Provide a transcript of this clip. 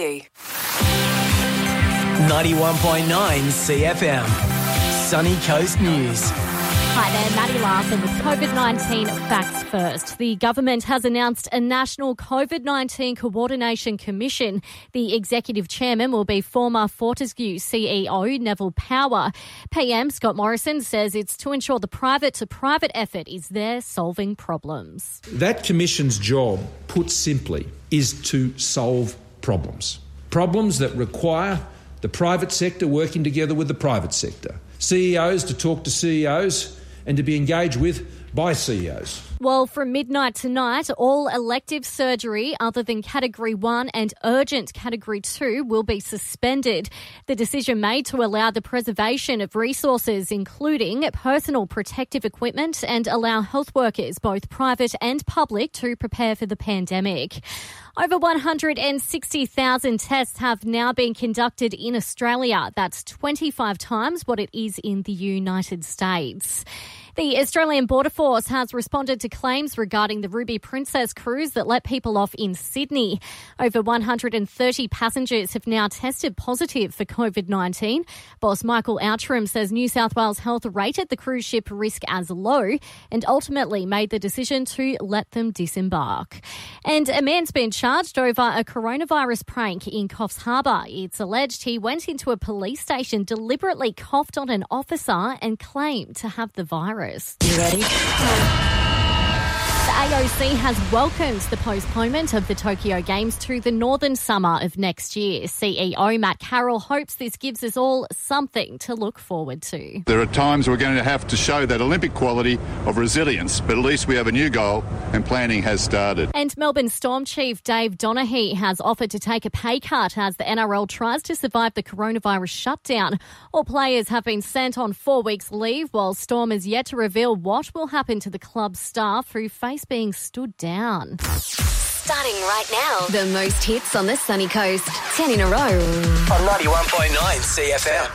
91.9 Sea FM. Sunny Coast News. Hi there, Maddie Larson with COVID 19 facts first. The government has announced a national COVID 19 coordination commission. The executive chairman will be former Fortescue CEO Neville Power. PM Scott Morrison says it's to ensure the private to private effort is there solving problems. That commission's job, put simply, is to solve problems. Problems that require the private sector working together with the private sector, CEOs to talk to CEOs, and to be engaged with by CEOs. Well, from midnight tonight, all elective surgery other than Category 1 and urgent Category 2 will be suspended. The decision made to allow the preservation of resources, including personal protective equipment, and allow health workers, both private and public, to prepare for the pandemic. Over 160,000 tests have now been conducted in Australia. That's 25 times what it is in the United States. The Australian Border Force has responded to claims regarding the Ruby Princess cruise that let people off in Sydney. Over 130 passengers have now tested positive for COVID 19. Boss Michael Outram says New South Wales Health rated the cruise ship risk as low and ultimately made the decision to let them disembark. And a man's been charged over a coronavirus prank in Coffs Harbour. It's alleged he went into a police station, deliberately coughed on an officer, and claimed to have the virus. You ready? AOC has welcomed the postponement of the Tokyo Games to the northern summer of next year. CEO Matt Carroll hopes this gives us all something to look forward to. There are times we're going to have to show that Olympic quality of resilience, but at least we have a new goal and planning has started. And Melbourne Storm Chief Dave Donaghy has offered to take a pay cut as the NRL tries to survive the coronavirus shutdown. All players have been sent on four weeks leave while Storm is yet to reveal what will happen to the club's staff who face being stood down. Starting right now. The most hits on the sunny coast. 10 in a row. On 91.9 Sea FM.